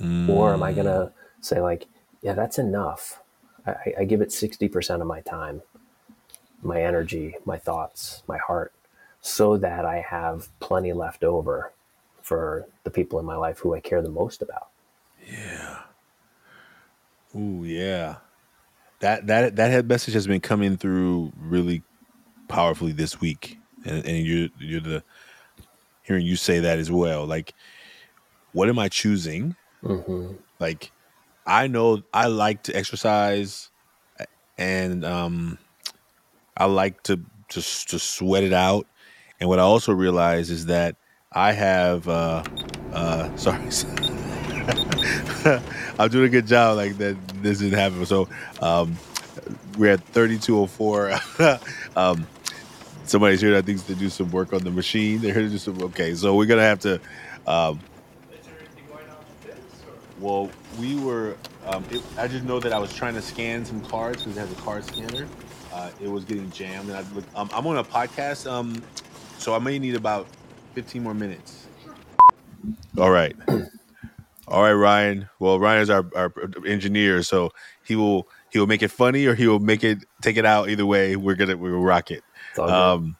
Mm. Or am I going to say, like, yeah, that's enough? I, I give it 60% of my time, my energy, my thoughts, my heart, so that I have plenty left over for the people in my life who I care the most about. Yeah. Ooh, yeah. That that that message has been coming through really powerfully this week, and, and you're you're the hearing you say that as well. Like, what am I choosing? Mm-hmm. Like, I know I like to exercise, and um, I like to just to sweat it out. And what I also realize is that I have, uh, uh, sorry, [LAUGHS] I'm doing a good job. Like that, this didn't happen. So um, we're at 3204. [LAUGHS] um, somebody's here that thinks to do some work on the machine. They're here to do some. Okay, so we're gonna have to. Um, well, we were. Um, it, I just know that I was trying to scan some cards because it has a card scanner. Uh, it was getting jammed, and I look, um, I'm on a podcast, um, so I may need about 15 more minutes. All right. All right, Ryan. Well, Ryan is our, our engineer, so he will he will make it funny or he will make it take it out. Either way, we're gonna we'll rock it. Um,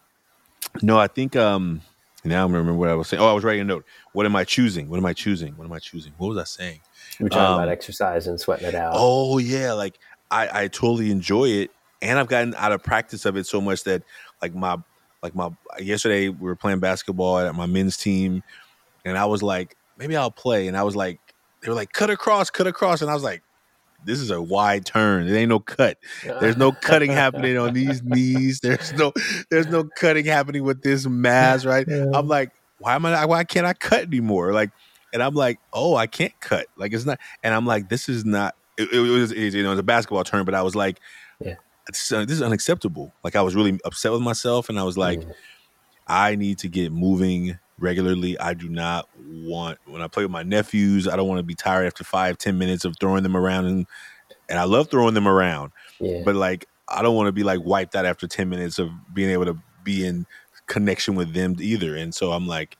No, I think um now I'm remember what I was saying. Oh, I was writing a note. What am I choosing? What am I choosing? What am I choosing? What was I saying? We were talking um, about exercise and sweating it out. Oh yeah, like I I totally enjoy it, and I've gotten out of practice of it so much that like my like my yesterday we were playing basketball at my men's team, and I was like maybe I'll play, and I was like they were like cut across, cut across, and I was like this is a wide turn. There ain't no cut. There's no cutting [LAUGHS] happening on these knees. There's no there's no cutting happening with this mass, [LAUGHS] right? Yeah. I'm like, why am I why can't I cut anymore? Like and I'm like, oh, I can't cut. Like it's not and I'm like, this is not it, it was it, you know, it was a basketball turn, but I was like, yeah. Uh, this is unacceptable. Like I was really upset with myself and I was like, mm. I need to get moving regularly. I do not want when I play with my nephews. I don't want to be tired after five, ten minutes of throwing them around, and and I love throwing them around. Yeah. But like, I don't want to be like wiped out after ten minutes of being able to be in connection with them either. And so I'm like,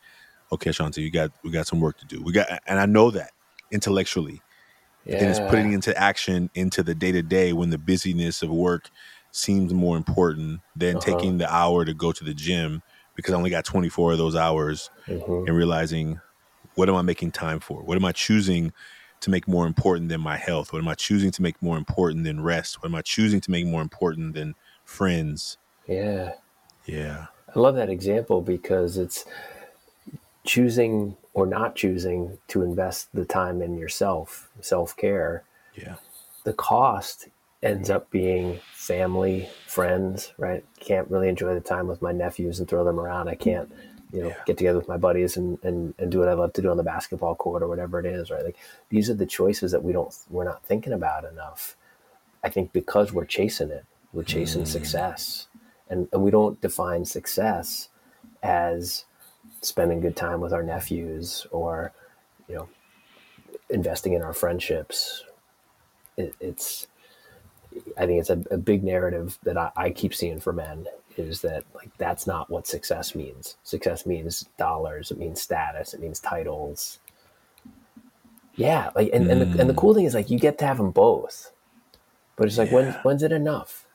okay, Shanti, you got we got some work to do. We got, and I know that intellectually. Yeah. Then it's putting into action into the day to day when the busyness of work seems more important than uh-huh. taking the hour to go to the gym because I only got 24 of those hours mm-hmm. and realizing what am I making time for? What am I choosing to make more important than my health? What am I choosing to make more important than rest? What am I choosing to make more important than friends? Yeah. Yeah. I love that example because it's choosing or not choosing to invest the time in yourself, self care. Yeah. The cost ends up being family, friends, right? Can't really enjoy the time with my nephews and throw them around. I can't, you know, yeah. get together with my buddies and, and, and do what I love to do on the basketball court or whatever it is, right? Like these are the choices that we don't, we're not thinking about enough. I think because we're chasing it, we're chasing mm. success and, and we don't define success as spending good time with our nephews or, you know, investing in our friendships. It, it's, I think it's a, a big narrative that I, I, keep seeing for men is that like that's not what success means. Success means dollars. It means status. It means titles. Yeah, like and, mm. and, the, and the cool thing is like you get to have them both, but it's like yeah. when when's it enough?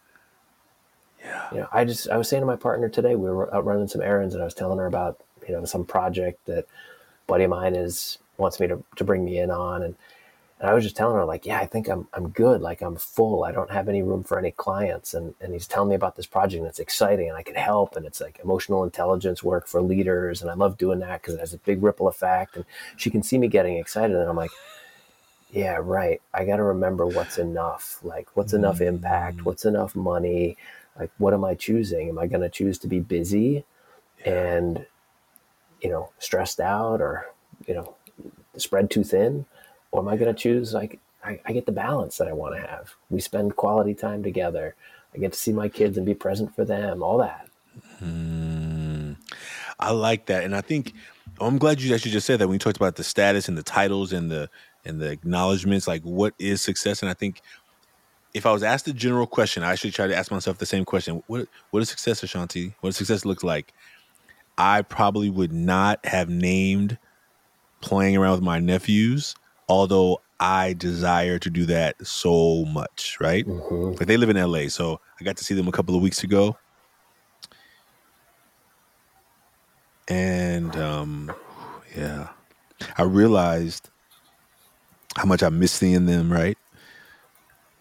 Yeah, you know, I just I was saying to my partner today we were out running some errands and I was telling her about you know some project that buddy of mine is wants me to to bring me in on and and I was just telling her like, yeah, I think I'm I'm good. Like I'm full. I don't have any room for any clients. And and he's telling me about this project that's exciting and I can help. And it's like emotional intelligence work for leaders. And I love doing that because it has a big ripple effect. And she can see me getting excited. And I'm like, yeah, right. I got to remember what's enough. Like what's enough impact? What's enough money? Like what am I choosing? Am I going to choose to be busy and you know stressed out or you know spread too thin? or am I going to choose like I, I, get the balance that I want to have? We spend quality time together. I get to see my kids and be present for them. All that. Mm, I like that, and I think I'm glad you actually just said that when you talked about the status and the titles and the and the acknowledgments. Like, what is success? And I think if I was asked the general question, I should try to ask myself the same question: What what is success, Ashanti? What does success look like? I probably would not have named playing around with my nephews although I desire to do that so much, right? Mm-hmm. Like they live in LA, so I got to see them a couple of weeks ago. And um yeah. I realized how much I miss seeing them, right?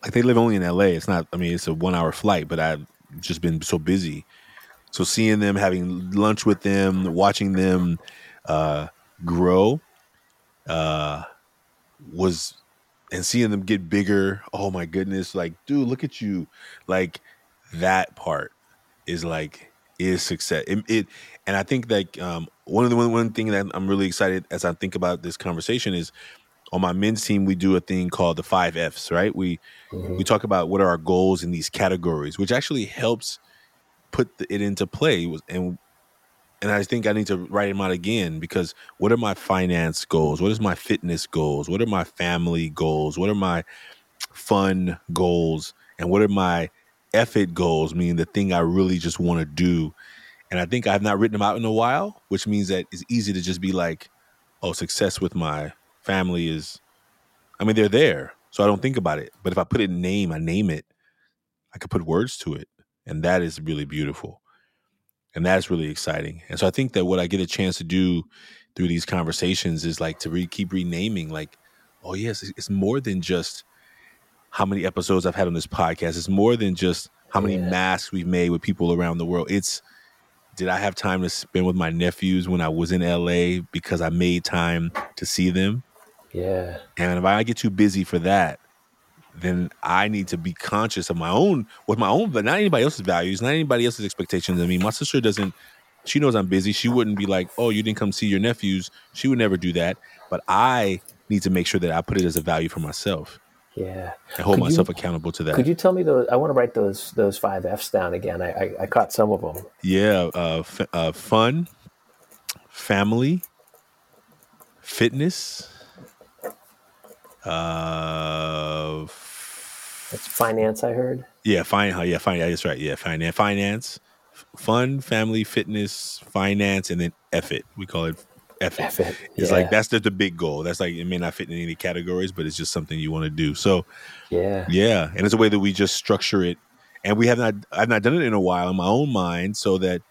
Like they live only in LA. It's not I mean, it's a 1-hour flight, but I've just been so busy. So seeing them, having lunch with them, watching them uh grow uh was and seeing them get bigger oh my goodness like dude look at you. Like that part is like is success. It, it and i think that um, one of the one, one thing that i'm really excited as i think about this conversation is on my men's team we do a thing called the five f's right? We mm-hmm. we talk about what are our goals in these categories which actually helps put it into play and and I think I need to write them out again because what are my finance goals? What is my fitness goals? What are my family goals? What are my fun goals? And what are my effort goals? Meaning the thing I really just want to do. And I think I've not written them out in a while, which means that it's easy to just be like, oh, success with my family is, I mean, they're there. So I don't think about it. But if I put it in name, I name it, I could put words to it. And that is really beautiful. and that's really exciting. And so I think that what I get a chance to do through these conversations is like to re- keep renaming, like, oh yes, it's more than just how many episodes I've had on this podcast. It's more than just how many yeah. masks we've made with people around the world. It's did I have time to spend with my nephews when I was in LA because I made time to see them? Yeah. And if I get too busy for that, then I need to be conscious of my own, with my own, but not anybody else's values, not anybody else's expectations. I mean, my sister doesn't, she knows I'm busy. She wouldn't be like, oh, you didn't come see your nephews. She would never do that. But I need to make sure that I put it as a value for myself. Yeah. And hold could myself you, accountable to that. Could you tell me those? I want to write those those five F's down again. I, I, I caught some of them. Yeah. Uh, f- uh, fun, family, fitness, uh, it's finance. I heard. Yeah, fine. Yeah, fine. That's right. Yeah, finance, finance, fun, family, fitness, finance, and then F it. We call it F it. F it. It's yeah. like that's the, the big goal. That's like it may not fit in any categories, but it's just something you want to do. So, yeah, yeah, and it's a way that we just structure it, and we have not. I've not done it in a while in my own mind, so that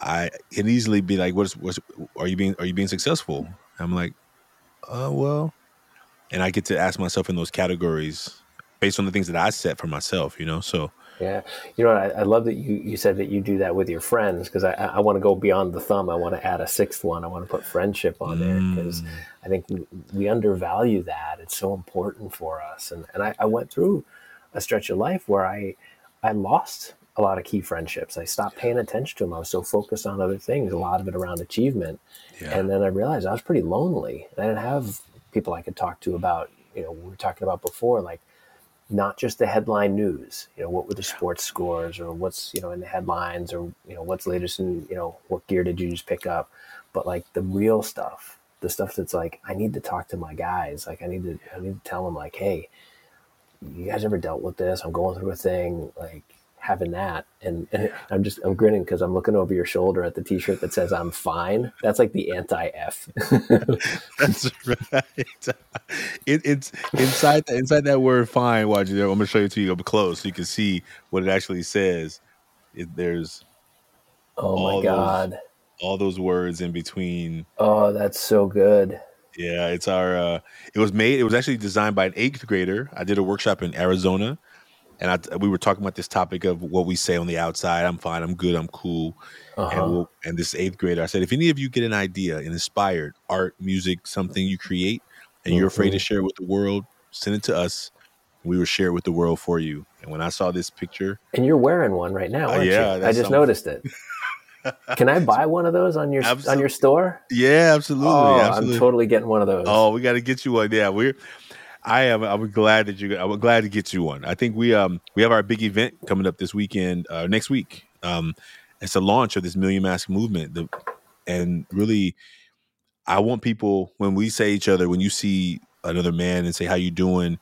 I can easily be like, "What's what's are you being are you being successful?" I'm like, "Uh, well," and I get to ask myself in those categories based on the things that I set for myself, you know. So yeah, you know, I, I love that you you said that you do that with your friends because I I want to go beyond the thumb. I want to add a sixth one. I want to put friendship on there because mm. I think we, we, undervalue that. It's so important for us. And and I, I went through a stretch of life where I I lost a lot of key friendships. I stopped paying attention to them. I was so focused on other things, a lot of it around achievement. Yeah. And then I realized I was pretty lonely. I didn't have people I could talk to about, you know, we were talking about before, like not just the headline news. You know, what were the sports scores, or what's you know in the headlines, or you know what's latest in you know what gear did you just pick up, but like the real stuff, the stuff that's like I need to talk to my guys. Like I need to I need to tell them like, hey, you guys ever dealt with this? I'm going through a thing. Like having that. And, and i'm just i'm grinning because i'm looking over your shoulder at the t-shirt that says i'm fine. That's like the anti-f [LAUGHS] that's right. [LAUGHS] It, it's inside inside that word fine watch there i'm gonna show you to you up close so you can see what it actually says. It, there's oh my god those, all those words in between. Oh that's so good. Yeah it's our uh it was made it was actually designed by an eighth grader. I did a workshop in arizona and I, we were talking about this topic of what we say on the outside. I'm fine. I'm good. I'm cool. Uh-huh. And, we'll, and this eighth grader, I said, if any of you get an idea, an inspired art, music, something you create, and mm-hmm. you're afraid to mm-hmm. share it with the world, send it to us. We will share it with the world for you. And when I saw this picture, and you're wearing one right now, uh, yeah, I just something. noticed it. [LAUGHS] Can I buy one of those on your absolutely. on your store? Yeah, absolutely. Oh, absolutely. I'm totally getting one of those. Oh, we got to get you one. Yeah, we're I am. I'm glad that you. I'm glad to get you one. I think we um we have our big event coming up this weekend, uh, next week. Um, it's a launch of this Million Mask movement. The, and really, I want people when we say each other, when you see another man and say how you doing,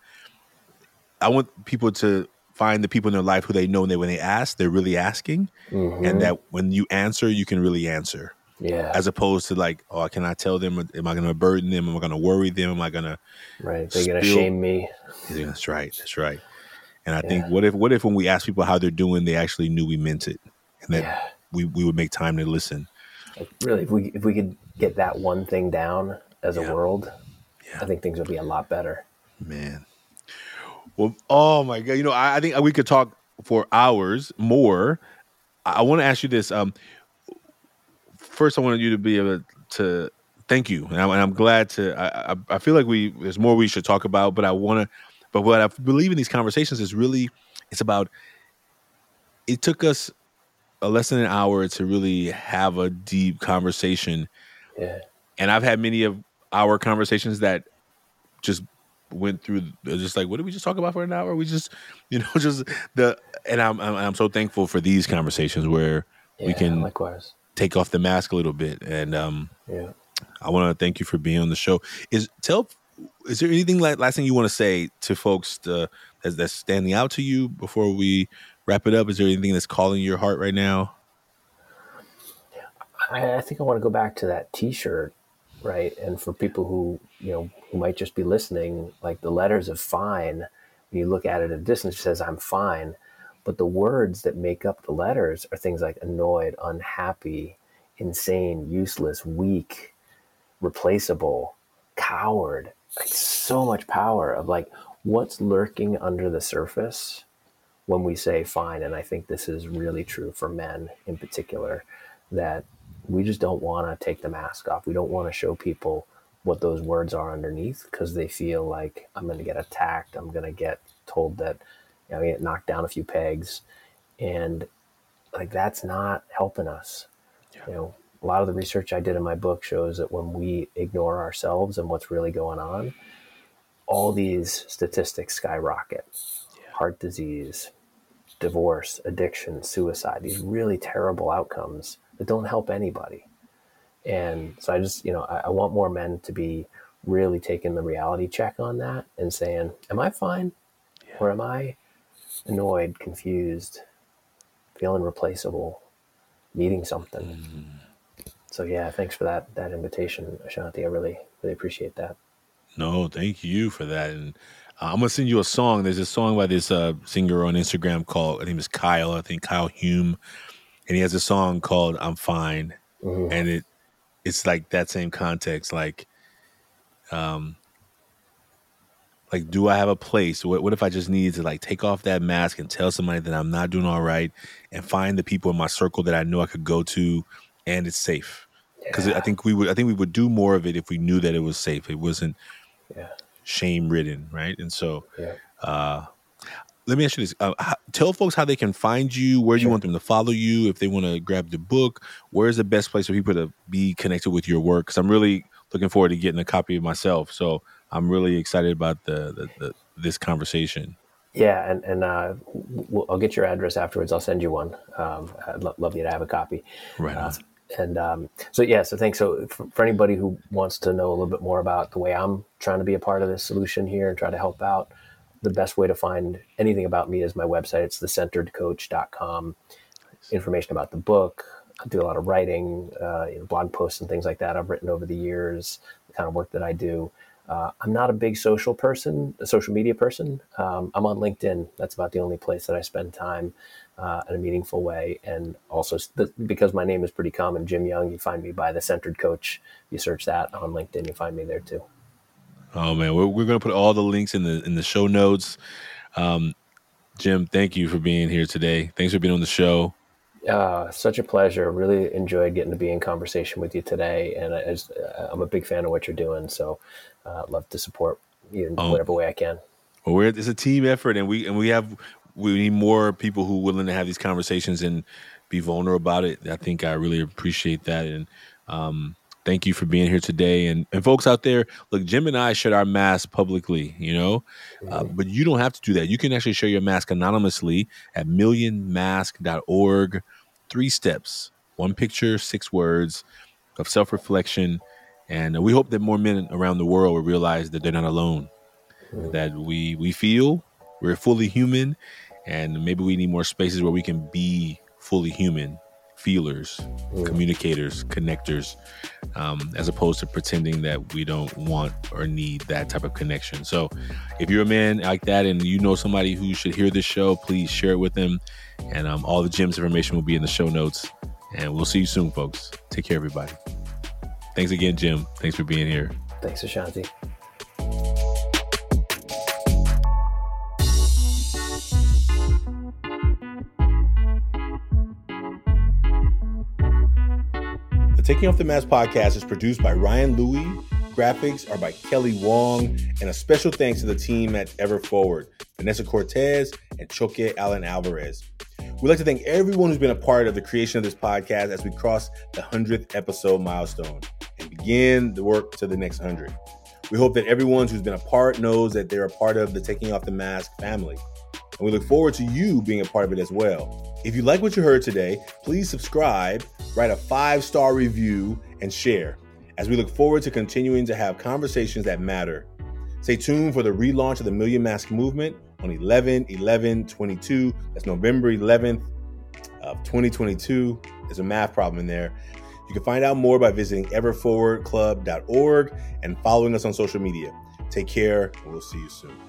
I want people to find the people in their life who they know and they when they ask, they're really asking, mm-hmm. and that when you answer, you can really answer. Yeah. As opposed to like, oh, can I tell them? Am I going to burden them? Am I going to worry them? Am I going to? Right. They're going to shame me. Yeah, that's right. That's right. And I yeah. think what if what if when we ask people how they're doing, they actually knew we meant it, and that yeah. we we would make time to listen. Like really, if we if we could get that one thing down as yeah. a world, I think things would be a lot better. Man. Well, oh my god! You know, I, I think we could talk for hours more. I, I want to ask you this. Um, first I wanted you to be able to thank you, and, I, am glad to. I, I, I feel like we there's more we should talk about, but I want to. But what I believe in these conversations is really it's about. It took us a less than an hour to really have a deep conversation. Yeah. And I've had many of our conversations that just went through just like what did we just talk about for an hour? We just [LAUGHS] you know just the and I'm I'm, I'm so thankful for these conversations where yeah, we can likewise take off the mask a little bit. And um, yeah, I want to thank you for being on the show. Is tell is there anything like last thing you want to say to folks to, that's, that's standing out to you before we wrap it up? Is there anything that's calling your heart right now? I, I think I want to go back to that T-shirt, right? And for people who you know who might just be listening, like the letters of fine, when you look at it at a distance, it says "I'm fine." But the words that make up the letters are things like annoyed, unhappy, insane, useless, weak, replaceable, coward. Like so much power of like what's lurking under the surface when we say fine. And I think this is really true for men in particular that we just don't want to take the mask off. We don't want to show people what those words are underneath because they feel like I'm going to get attacked. I'm going to get told that you know, get knocked down a few pegs, and like that's not helping us. Yeah. You know, a lot of the research I did in my book shows that when we ignore ourselves and what's really going on, all these statistics skyrocket. Yeah. Heart disease, divorce, addiction, suicide, these really terrible outcomes that don't help anybody. And so I just, you know, I, I want more men to be really taking the reality check on that and saying, Am I fine? Yeah. Or am I annoyed, confused, feeling replaceable, needing something? Mm. So yeah, thanks for that that invitation, Ashanti. I really, really appreciate that. No, thank you for that. And uh, I'm gonna send you a song. There's a song by this uh, singer on Instagram called I think it's Kyle. I think Kyle Hume, and he has a song called "I'm Fine," mm-hmm. and it it's like that same context. Like, um, like do I have a place? What, what if I just need to like take off that mask and tell somebody that I'm not doing all right, and find the people in my circle that I know I could go to, and it's safe. Because yeah. I think we would, I think we would do more of it if we knew that it was safe. It wasn't. Yeah shame ridden, right? And so, yeah. uh, let me ask you this: uh, how, tell folks how they can find you. Where do you want them to follow you? If they want to grab the book, where's the best place for people to be connected with your work? Because I'm really looking forward to getting a copy of myself. So I'm really excited about the, the, the this conversation. Yeah, and and uh, we'll, I'll get your address afterwards. I'll send you one. Um, I'd lo- love you to have a copy. Right. Uh, and um, so yeah so thanks so for, for, anybody who wants to know a little bit more about the way i'm trying to be a part of this solution here and try to help out the best way to find anything about me is my website it's thecenteredcoach.com information about the book i do a lot of writing uh, you know, blog posts and things like that i've written over the years the kind of work that i do uh, I'm not a big social person, a social media person. Um, I'm on LinkedIn. That's about the only place that I spend time uh, in a meaningful way. And also, because my name is pretty common, Jim Young, you find me by the Centered Coach. You search that on LinkedIn, you find me there too. Oh man, we're, we're going to put all the links in the in the show notes. Um, Jim, thank you for being here today. Thanks for being on the show. Uh, such a pleasure. Really enjoyed getting to be in conversation with you today, and I, am a big fan of what you're doing. So, uh, love to support you in oh. whatever way I can. Well, we're, it's a team effort, and we and we have we need more people who are willing to have these conversations and be vulnerable about it. I think I really appreciate that, and um, thank you for being here today. And and folks out there, look, Jim and I shared our mask publicly, you know, uh, mm-hmm. but you don't have to do that. You can actually share your mask anonymously at millionmask.org. Three steps: one picture, six words of self reflection and we hope that more men around the world will realize that they're not alone, mm. that we we feel we're fully human, and maybe we need more spaces where we can be fully human, feelers, mm. communicators, connectors, um, as opposed to pretending that we don't want or need that type of connection. So, if you're a man like that and you know somebody who should hear this show, please share it with them. And um, all the Jim's information will be in the show notes. And we'll see you soon, folks. Take care, everybody. Thanks again, Jim. Thanks for being here. Thanks, Ashanti. The Taking Off the Mask podcast is produced by Ryan Louie. Graphics are by Kelly Wong. And a special thanks to the team at Ever Forward, Vanessa Cortez and Choke Allen Alvarez. We'd like to thank everyone who's been a part of the creation of this podcast as we cross the 100th episode milestone and begin the work to the next 100. We hope that everyone who's been a part knows that they're a part of the Taking Off the Mask family. And we look forward to you being a part of it as well. If you like what you heard today, please subscribe, write a five star review, and share as we look forward to continuing to have conversations that matter. Stay tuned for the relaunch of the Million Mask Movement on 11 11 22. That's November 11th of 2022. There's a math problem in there. You can find out more by visiting everforwardclub.org and following us on social media. Take care, we'll see you soon.